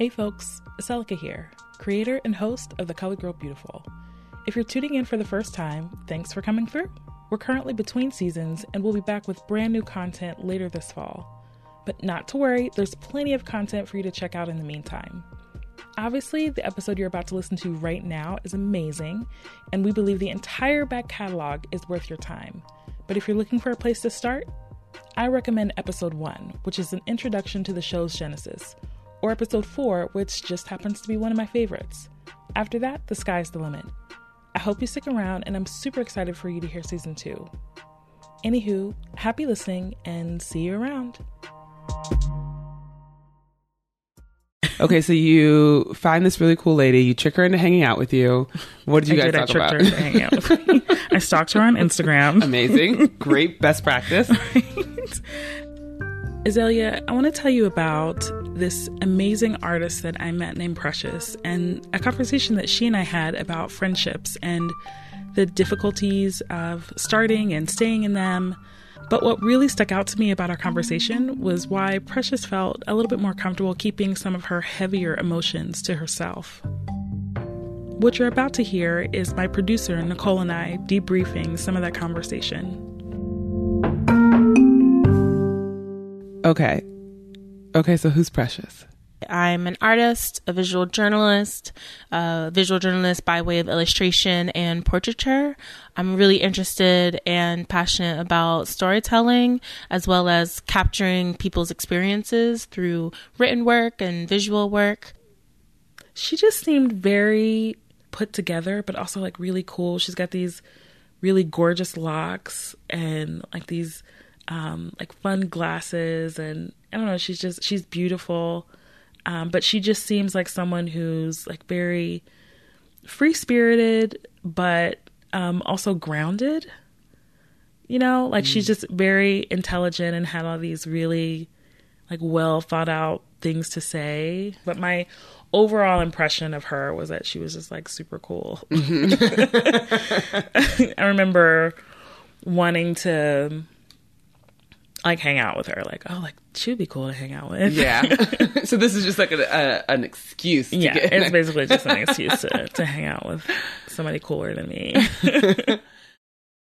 Hey folks, Celica here, creator and host of The Colored Girl Beautiful. If you're tuning in for the first time, thanks for coming through. We're currently between seasons and we'll be back with brand new content later this fall. But not to worry, there's plenty of content for you to check out in the meantime. Obviously, the episode you're about to listen to right now is amazing, and we believe the entire back catalog is worth your time. But if you're looking for a place to start, I recommend episode 1, which is an introduction to the show's genesis, or episode 4, which just happens to be one of my favorites. After that, the sky's the limit. I hope you stick around, and I'm super excited for you to hear season 2. Anywho, happy listening, and see you around. Okay, so you find this really cool lady, you trick her into hanging out with you. What did you I guys did. I talk tricked about? her into hanging out with me. I stalked her on Instagram. Amazing. Great best practice. Azalia, I want to tell you about this amazing artist that I met named Precious and a conversation that she and I had about friendships and the difficulties of starting and staying in them. But what really stuck out to me about our conversation was why Precious felt a little bit more comfortable keeping some of her heavier emotions to herself. What you're about to hear is my producer, Nichole, and I debriefing some of that conversation. Okay. Okay, so who's Precious? I'm an artist, a visual journalist, a visual journalist by way of illustration and portraiture. I'm really interested and passionate about storytelling as well as capturing people's experiences through written work and visual work. She just seemed very put together, but also like really cool. She's got these really gorgeous locks and like these um, like fun glasses, and I don't know. She's just she's beautiful, um, but she just seems like someone who's like very free spirited, but um, also grounded. You know, like she's just very intelligent and had all these really like well thought out things to say. But my overall impression of her was that she was just like super cool. I remember wanting to like hang out with her, like, oh, like she would be cool to hang out with. Yeah. so this is just like a, a, an excuse to yeah. get It's basically just an excuse to, to hang out with somebody cooler than me.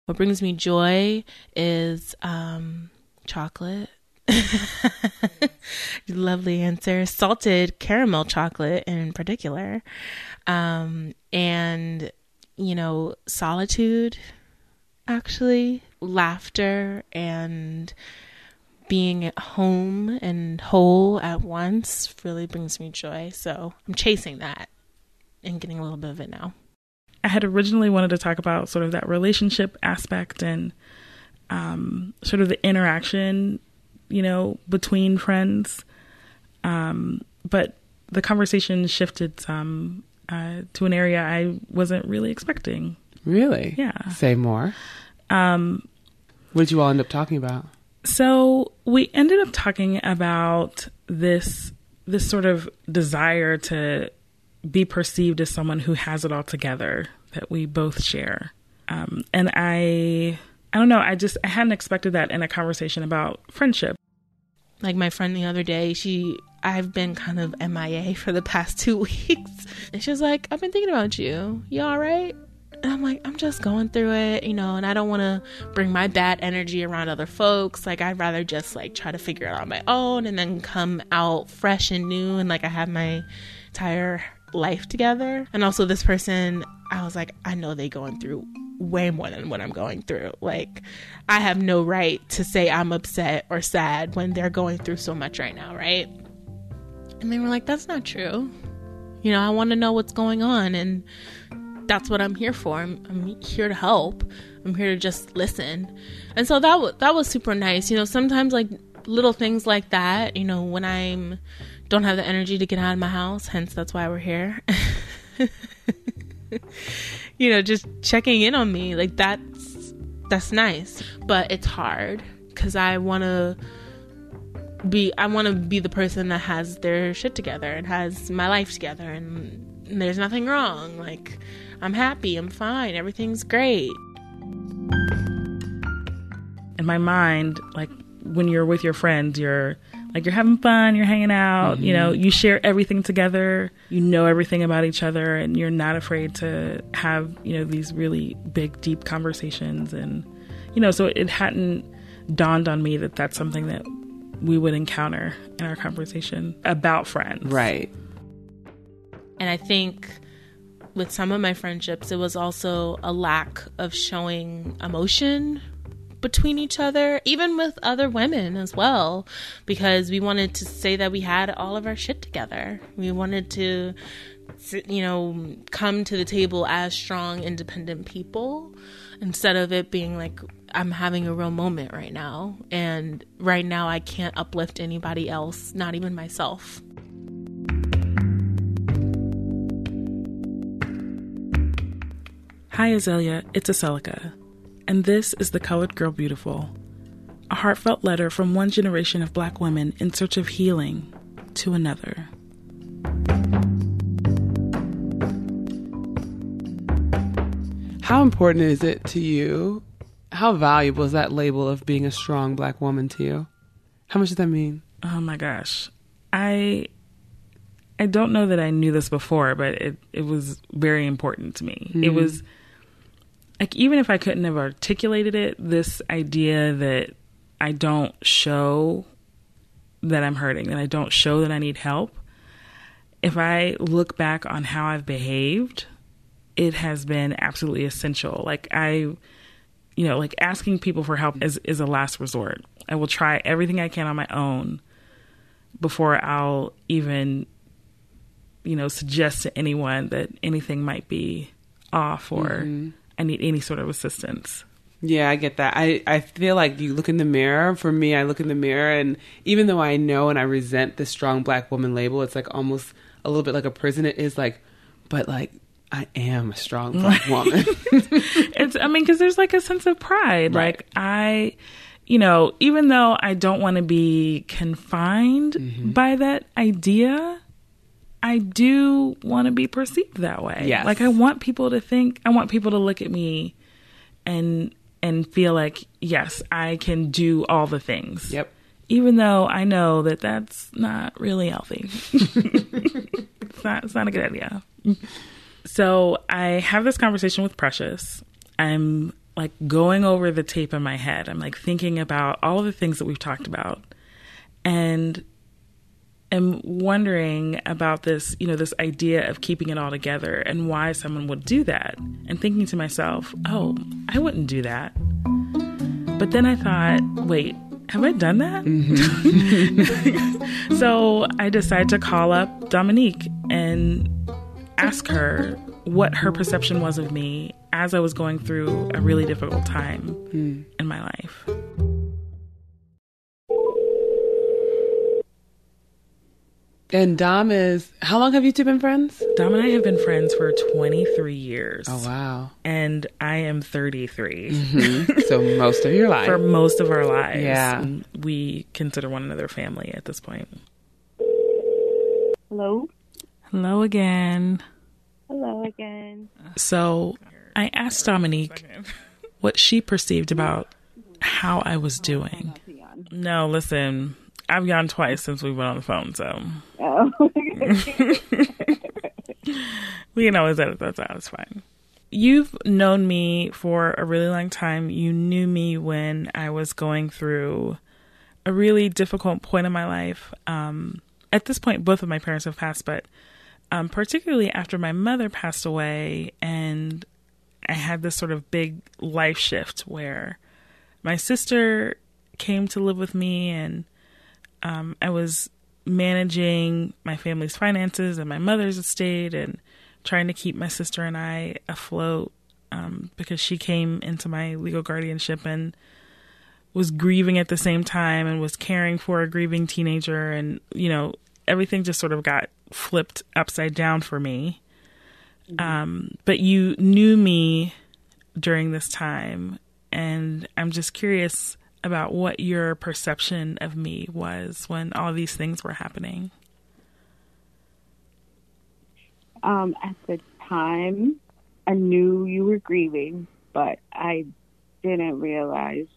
What brings me joy is um, chocolate. Lovely answer. Salted caramel chocolate in particular. Um, and, you know, solitude, actually, laughter, and being at home and whole at once really brings me joy. So I'm chasing that and getting a little bit of it now. I had originally wanted to talk about sort of that relationship aspect and um, sort of the interaction, you know, between friends. Um, but the conversation shifted some uh, to an area I wasn't really expecting. Really? Yeah. Say more. Um, What did you all end up talking about? so we ended up talking about this this sort of desire to be perceived as someone who has it all together that we both share. Um, and I I don't know, I just I hadn't expected that in a conversation about friendship. like my friend the other day she i've been kind of mia for the past two weeks and she was like i've been thinking about you you all right and i'm like i'm just going through it you know and i don't want to bring my bad energy around other folks. Like i'd rather just like try to figure it out on my own and then come out fresh and new and like i have my entire life together. And also this person i was like i know they going through way more than what i'm going through. Like i have no right to say i'm upset or sad when they're going through so much right now right? And they were like that's not true. You know i want to know what's going on. And that's what i'm here for. I'm, I'm here to help. I'm here to just listen. And so that was that was super nice. You know sometimes like little things like that you know when i'm don't have the energy to get out of my house hence that's why we're here. You know just checking in on me like that's that's nice. But it's hard because i want to be i want to be the person that has their shit together and has my life together and there's nothing wrong like i'm happy i'm fine everything's great In my mind, like when you're with your friends, you're Like you're having fun, you're hanging out, you know, mm-hmm. you share everything together, you know everything about each other, and you're not afraid to have, you know, these really big, deep conversations. And, you know, so it hadn't dawned on me that that's something that we would encounter in our conversation about friends. Right. And I think with some of my friendships, it was also a lack of showing emotion between each other, even with other women as well, because we wanted to say that we had all of our shit together. We wanted to, you know, come to the table as strong, independent people instead of it being like, I'm having a real moment right now. And right now, I can't uplift anybody else, not even myself. Hi, Azalia. It's Aseloka. And this is The Colored Girl Beautiful, a heartfelt letter from one generation of black women in search of healing to another. How important is it to you? How valuable is that label of being a strong black woman to you? How much does that mean? Oh my gosh. I I don't know that I knew this before, but it, it was very important to me. It mm-hmm. was like even if I couldn't have articulated it, this idea that I don't show that I'm hurting, that I don't show that I need help. If I look back on how I've behaved, it has been absolutely essential. Like I, you know, like asking people for help is is a last resort. I will try everything I can on my own before I'll even, you know, suggest to anyone that anything might be off or mm-hmm. I need any sort of assistance. Yeah, I get that. I, I feel like you look in the mirror. For me, I look in the mirror, and even though I know and I resent the strong black woman label, it's like almost a little bit like a prison. It is like, but like, I am a strong black woman. it's i mean because there's like a sense of pride Right. like i you know even though i don't want to be confined Mm-hmm. by that idea i do want to be perceived that way Yes. like i want people to think i want people to look at me and and feel like yes i can do all the things yep. even though i know that that's not really healthy it's not it's not a good idea so I have this conversation with Precious. I'm like going over the tape in my head. I'm like thinking about all of the things that we've talked about and am wondering about this, you know, this idea of keeping it all together and why someone would do that. And thinking to myself, oh, I wouldn't do that. But then I thought, wait, have I done that? Mm-hmm. so I decided to call up Dominique and ask her what her perception was of me as I was going through a really difficult time hmm. in my life. And Dom is, how long have you two been friends? Dom and I have been friends for 23 years. Oh, wow. And I am 33. Mm-hmm. so most of your life. For most of our lives. Yeah. We consider one another family at this point. Hello? Hello again. Hello again. So I asked Dominique what she perceived about how I was doing. No, listen, I've gone twice since we went on the phone, so Oh. we can always edit that out. It's fine. You've known me for a really long time. You knew me when I was going through a really difficult point in my life. Um, at this point, both of my parents have passed, but um, particularly after my mother passed away, and I had this sort of big life shift where my sister came to live with me, and um, I was managing my family's finances and my mother's estate, and trying to keep my sister and I afloat um, because she came into my legal guardianship and was grieving at the same time and was caring for a grieving teenager. And you know everything just sort of got flipped upside down for me. Um, but you knew me during this time. And i'm just curious about what your perception of me was when all these things were happening um, at the time, I knew you were grieving, but I didn't realize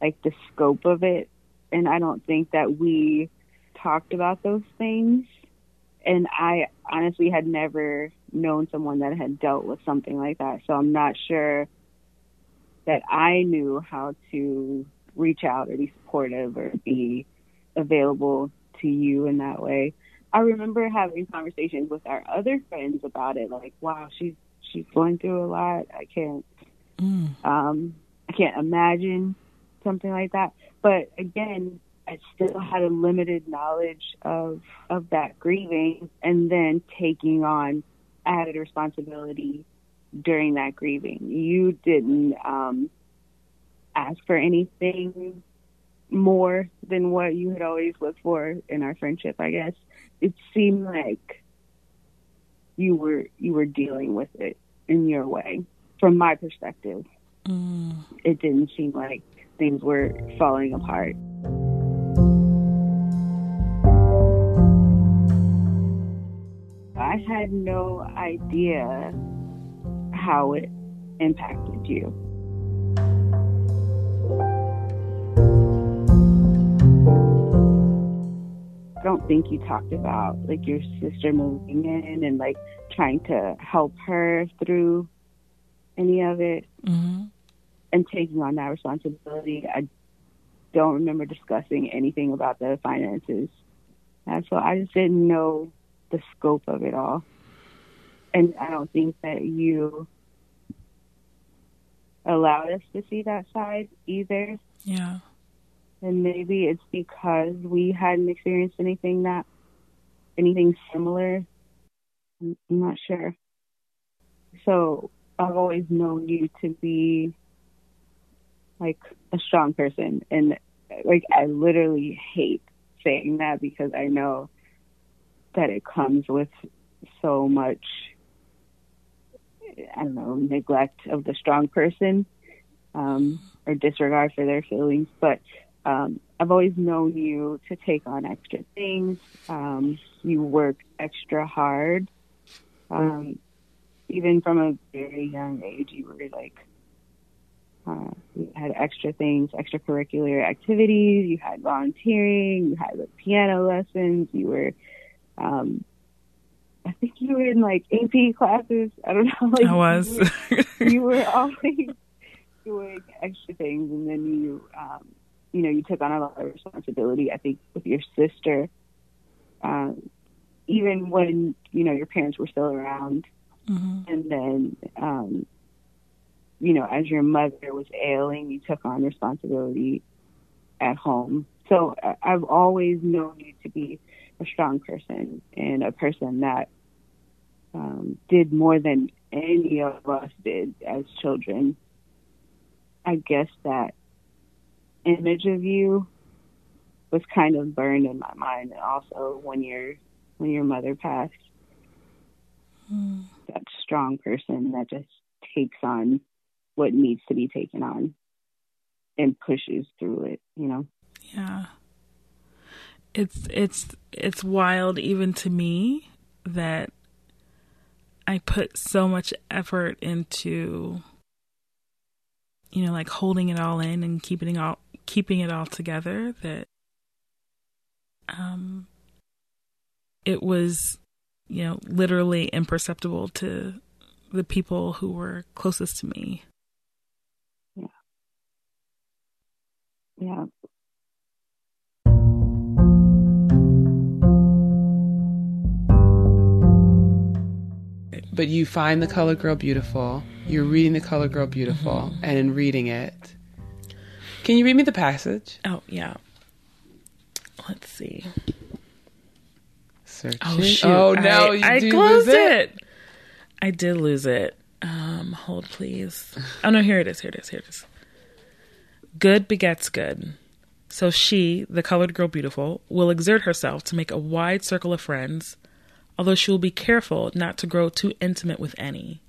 like the scope of it, and I don't think that we talked about those things. And I honestly had never known someone that had dealt with something like that. So I'm not sure that I knew how to reach out or be supportive or be available to you in that way. I remember having conversations with our other friends about it, like, wow, she's she's going through a lot. I can't Mm. um I can't imagine something like that. But again, I still had a limited knowledge of of that grieving and then taking on added responsibility during that grieving. You didn't um ask for anything more than what you had always looked for in our friendship, I guess. It seemed like you were you were dealing with it in your way. From my perspective, Mm. it didn't seem like things were falling apart. I had no idea how it impacted you. Don't think you talked about like your sister moving in and like trying to help her through any of it hmm and taking on that responsibility. I don't remember discussing anything about the finances. And so I just didn't know the scope of it all. And I don't think that you allowed us to see that side either. Yeah. And maybe it's because we hadn't experienced anything that, anything similar. I'm not sure. So I've always known you to be like a strong person. And like, I literally hate saying that because I know that it comes with so much, I don't know, neglect of the strong person um, or disregard for their feelings. But um, I've always known you to take on extra things. Um, you work extra hard. Um, even from a very young age, you were like, uh, you had extra things, extracurricular activities. You had volunteering. You had like, piano lessons. You were, um, I think you were in like AP classes. I don't know. Like, I was. You were, you were always doing extra things, and then you, um, you know, you took on a lot of responsibility. I think with your sister, um, even when you know your parents were still around, hmm and then um you know as your mother was ailing you took on responsibility at home. So I- i've always known you to be a strong person and a person that um did more than any of us did as children. I guess that image of you was kind of burned in my mind and also when your when your mother passed hmm. that strong person that just takes on what needs to be taken on and pushes through it, you know? Yeah. It's it's it's wild even to me that I put so much effort into you know like holding it all in and keeping it all keeping it all together that um it was you know literally imperceptible to the people who were closest to me. Yeah. Yeah. But you find the colored girl beautiful. You're reading the colored girl beautiful, and in reading it, can you read me the passage? Oh, yeah. Let's see. Search Oh shoot! Oh no! I, you I closed lose it. I did lose it. Um, hold please. Oh no, here it is. Here it is. Here it is. Good begets good. So she, the colored girl beautiful, will exert herself to make a wide circle of friends, although she will be careful not to grow too intimate with any.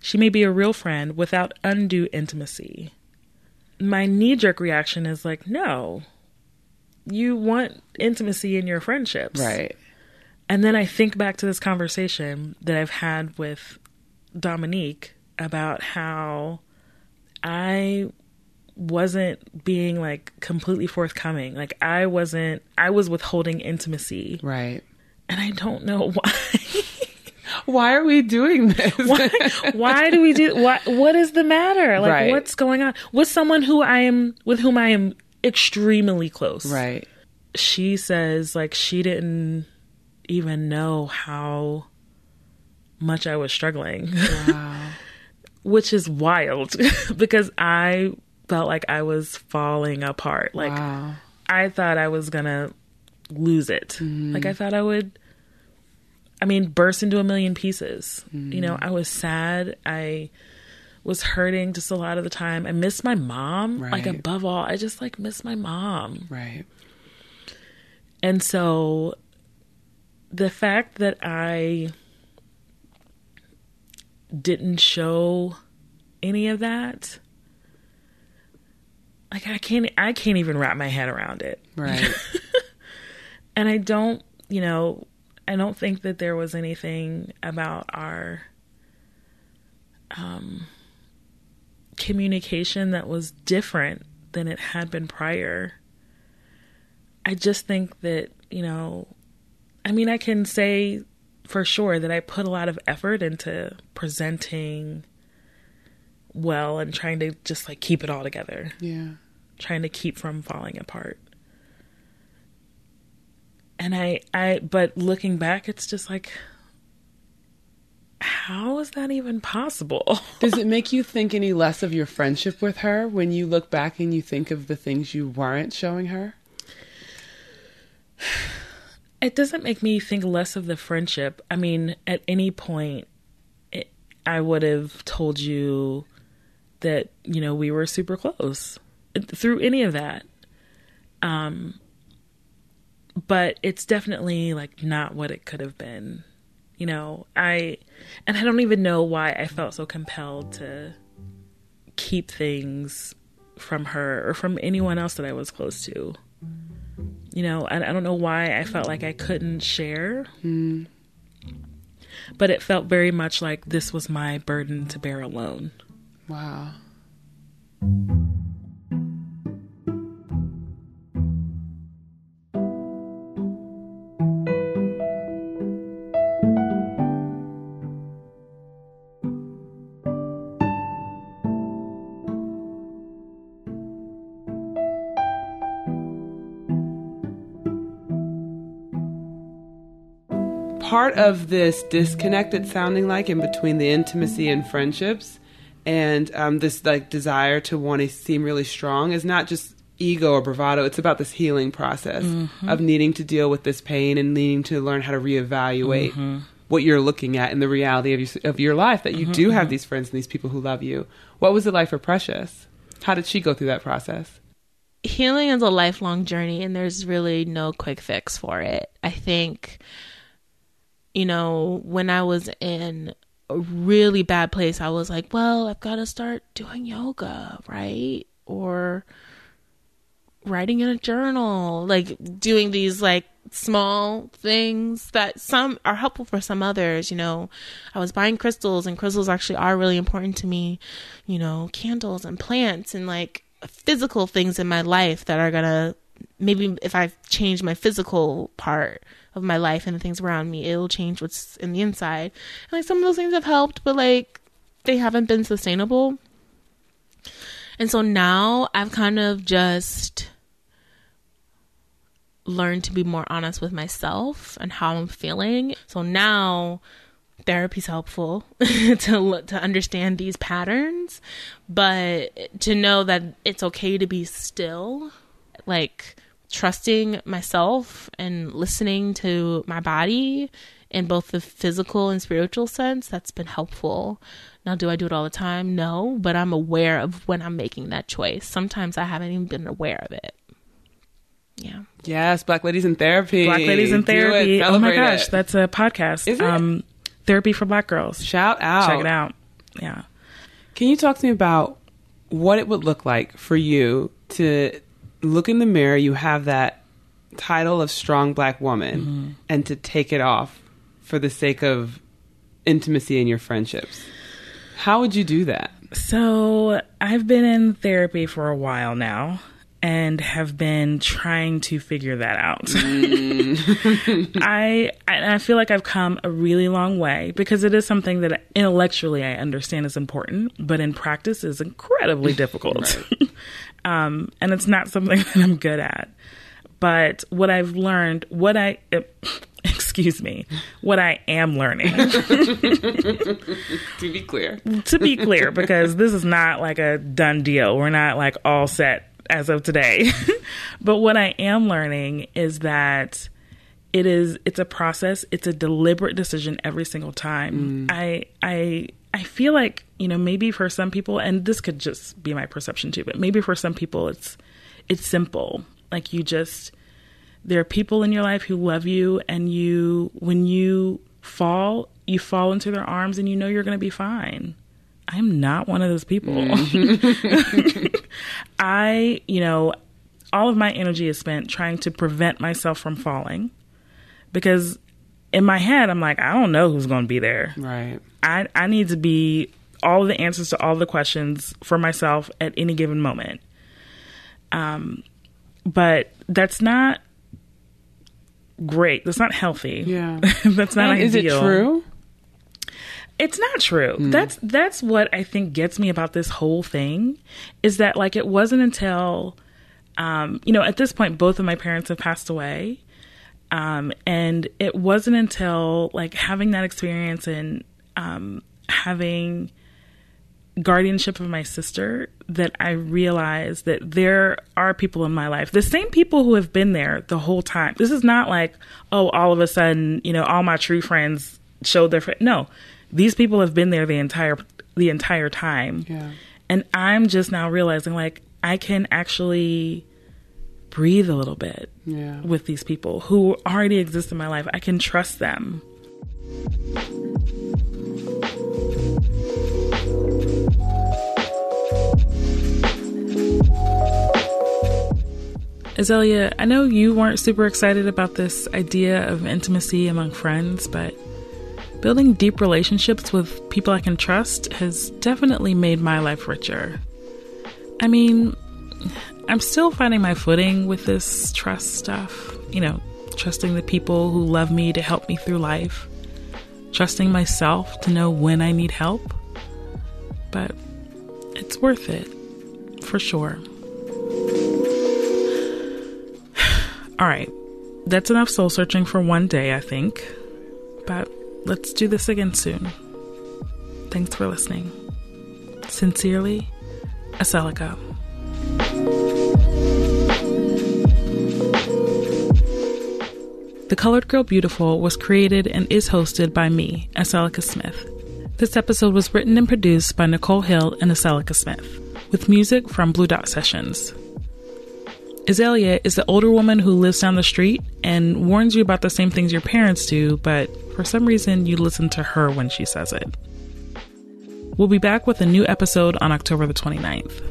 She may be a real friend without undue intimacy. My knee jerk reaction is like, no. You want intimacy in your friendships. Right. And then I think back to this conversation that I've had with Dominique about how I wasn't being like completely forthcoming. Like I wasn't I was withholding intimacy. Right. And I don't know why. Why are we doing this? why, why do we do what what is the matter? Like Right. what's going on? With someone who I am with whom I am extremely close. right. She says like she didn't even know how much I was struggling. Wow. which is wild because I felt like I was falling apart. Like wow. I thought I was gonna lose it. Mm-hmm. Like I thought I would. I mean, burst into a million pieces. You know, I was sad. I was hurting just a lot of the time. I missed my mom. Like above all, I just like miss my mom. Right. And so the fact that I didn't show any of that like I can't I can't even wrap my head around it. Right. And I don't, you know, I don't think that there was anything about our um communication that was different than it had been prior. I just think that, you know, I mean, I can say for sure that I put a lot of effort into presenting well and trying to just like keep it all together, yeah. trying to keep from falling apart. And I I but looking back it's just like how is that even possible? Does it make you think any less of your friendship with her when you look back and you think of the things you weren't showing her? it doesn't make me think less of the friendship. I mean, at any point, it, I would have told you that you know we were super close through any of that. Um, but it's definitely like not what it could have been. You know, I and I don't even know why I felt so compelled to keep things from her or from anyone else that I was close to you know I, I don't know why i felt like i couldn't share hmm. but it felt very much like this was my burden to bear alone Wow. Part of this disconnect, it's sounding like, in between the intimacy and friendships, and um, this like desire to want to seem really strong is not just ego or bravado. It's about this healing process mm-hmm. of needing to deal with this pain and needing to learn how to reevaluate mm-hmm. what you're looking at in the reality of your, of your life. That you do mm-hmm. have these friends and these people who love you. What was it like for Precious? How did she go through that process? healing is a lifelong journey and there's really no quick fix for it. I think you know, when I was in a really bad place, I was like, well, I've got to start doing yoga, right? Or writing in a journal, like doing these like small things that some are helpful for some others, you know. I was buying crystals and crystals actually are really important to me, you know, candles and plants and like physical things in my life that are going to maybe if I change my physical part of my life and the things around me, it'll change what's in the inside. And like some of those things have helped, but like they haven't been sustainable. And so now I've kind of just learned to be more honest with myself and how I'm feeling. So now therapy's helpful to look, to understand these patterns, but to know that it's okay to be still, like trusting myself and listening to my body in both the physical and spiritual sense, that's been helpful. Now, do I do it all the time? No, but I'm aware of when I'm making that choice. Sometimes I haven't even been aware of it. Yeah. Yes, Black Ladies in Therapy. black ladies in Do it. therapy oh my gosh it. that's a podcast Is it? um therapy for black girls Shout out. check it out yeah Can you talk to me about what it would look like for you to look in the mirror? You have that title of strong black woman Mm-hmm. and to take it off for the sake of intimacy in your friendships. How would you do that? So I've been in therapy for a while now and have been trying to figure that out. I I feel like I've come a really long way because it is something that intellectually I understand is important, but in practice is incredibly difficult. um, and it's not something that I'm good at. But what I've learned, what I excuse me, what I am learning. to be clear. to be clear, because this is not like a done deal. We're not like all set as of today. but what I am learning is that it is it's a process, it's a deliberate decision every single time. Mm. I I I feel like, you know, maybe for some people and this could just be my perception too, but maybe for some people it's it's simple. Like you just there are people in your life who love you, and you, when you fall, you fall into their arms and you know you're going to be fine. I'm not one of those people. Mm. I, you know, all of my energy is spent trying to prevent myself from falling because in my head, I'm like, I don't know who's going to be there. Right. I, I need to be all of the answers to all the questions for myself at any given moment. Um, but that's not great. That's not healthy. Yeah. that's not and ideal. Is it true? It's not true. Mm. That's that's what I think gets me about this whole thing is that like it wasn't until um, you know, at this point both of my parents have passed away. Um, and it wasn't until like having that experience and um, having guardianship of my sister that I realized that there are people in my life, the same people who have been there the whole time. This is not like, oh, all of a sudden, you know, all my true friends showed their friend. No, these people have been there the entire the entire time. Yeah. And I'm just now realizing like I can actually breathe a little bit yeah. with these people who already exist in my life. I can trust them. Azalia, I know you weren't super excited about this idea of intimacy among friends, but building deep relationships with people I can trust has definitely made my life richer. I mean, I'm still finding my footing with this trust stuff. You know, trusting the people who love me to help me through life, trusting myself to know when I need help. But it's worth it, for sure. All right, that's enough soul searching for one day, I think. But let's do this again soon. Thanks for listening. Sincerely, Aseloka. The Colored Girl Beautiful was created and is hosted by me, Aseloka Smith. This episode was written and produced by Nichole Hill and Aseloka Smith, with music from Blue Dot Sessions. Azalia is the older woman who lives down the street and warns you about the same things your parents do, but for some reason you listen to her when she says it. We'll be back with a new episode on October the 29th.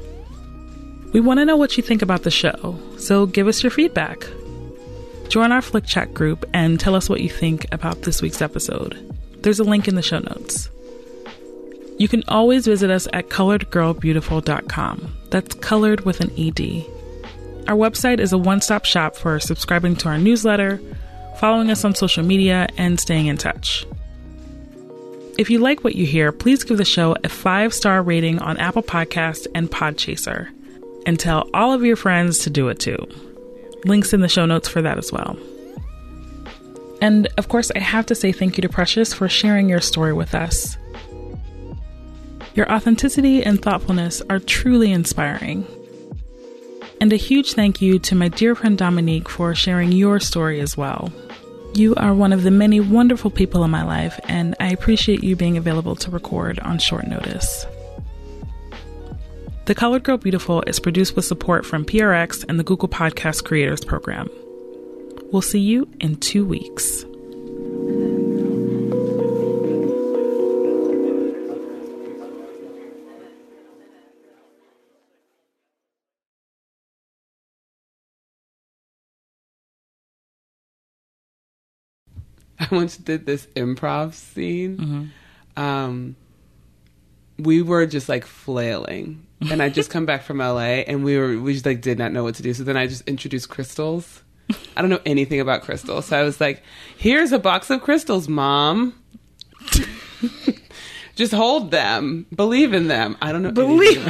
We want to know what you think about the show, so give us your feedback. Join our Flick Chat group and tell us what you think about this week's episode. There's a link in the show notes. You can always visit us at coloredgirlbeautiful.com. That's colored with an ED. Our website is a one stop shop for subscribing to our newsletter, following us on social media, and staying in touch. If you like what you hear, please give the show a five star rating on Apple Podcast and Podchaser, and tell all of your friends to do it too. Links in the show notes for that as well. And of course, I have to say thank you to Precious for sharing your story with us. Your authenticity and thoughtfulness are truly inspiring. And a huge thank you to my dear friend Dominique for sharing your story as well. You are one of the many wonderful people in my life, and I appreciate you being available to record on short notice. The Colored Girl Beautiful is produced with support from PRX and the Google Podcast Creators Program. We'll see you in two weeks. I once did this improv scene. Mm-hmm. Um, we were just like flailing. And I just come back from LA and we were we just like did not know what to do. So then I just introduced crystals. I don't know anything about crystals. So I was like, "Here's a box of crystals, mom." just hold them. Believe in them. I don't know. Believe-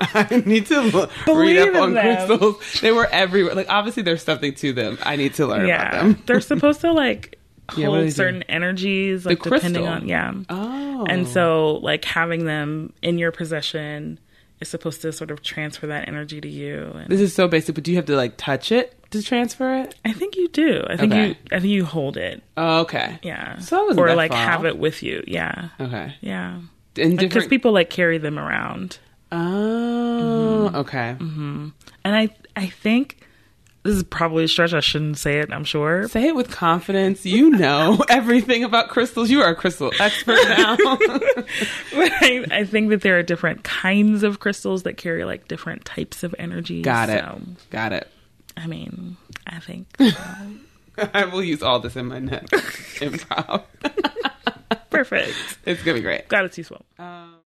I need to look, read Believe up on them. crystals. They were everywhere. Like obviously there's something to them. I need to learn about them. they're supposed to like Yeah, hold they do? certain energies, like depending crystal. on yeah. Oh. And so, like having them in your possession is supposed to sort of transfer that energy to you. And This is so basic, but do you have to like touch it to transfer it? I think you do. I think Okay. you. I think you hold it. Oh, okay. Yeah. So that or like far have it with you. Yeah. Okay. Yeah. And Because different. people like carry them around, oh, mm-hmm. okay. Mm-hmm. and I I think this is probably a stretch. I shouldn't say it. I'm sure. Say it with confidence. You know everything about crystals. You are a crystal expert now. I, I think that there are different kinds of crystals that carry like different types of energy. Got it. So, Got it. I mean, I think I will use all this in my next improv. perfect. It's gonna be great. Got it, too swell. Uh,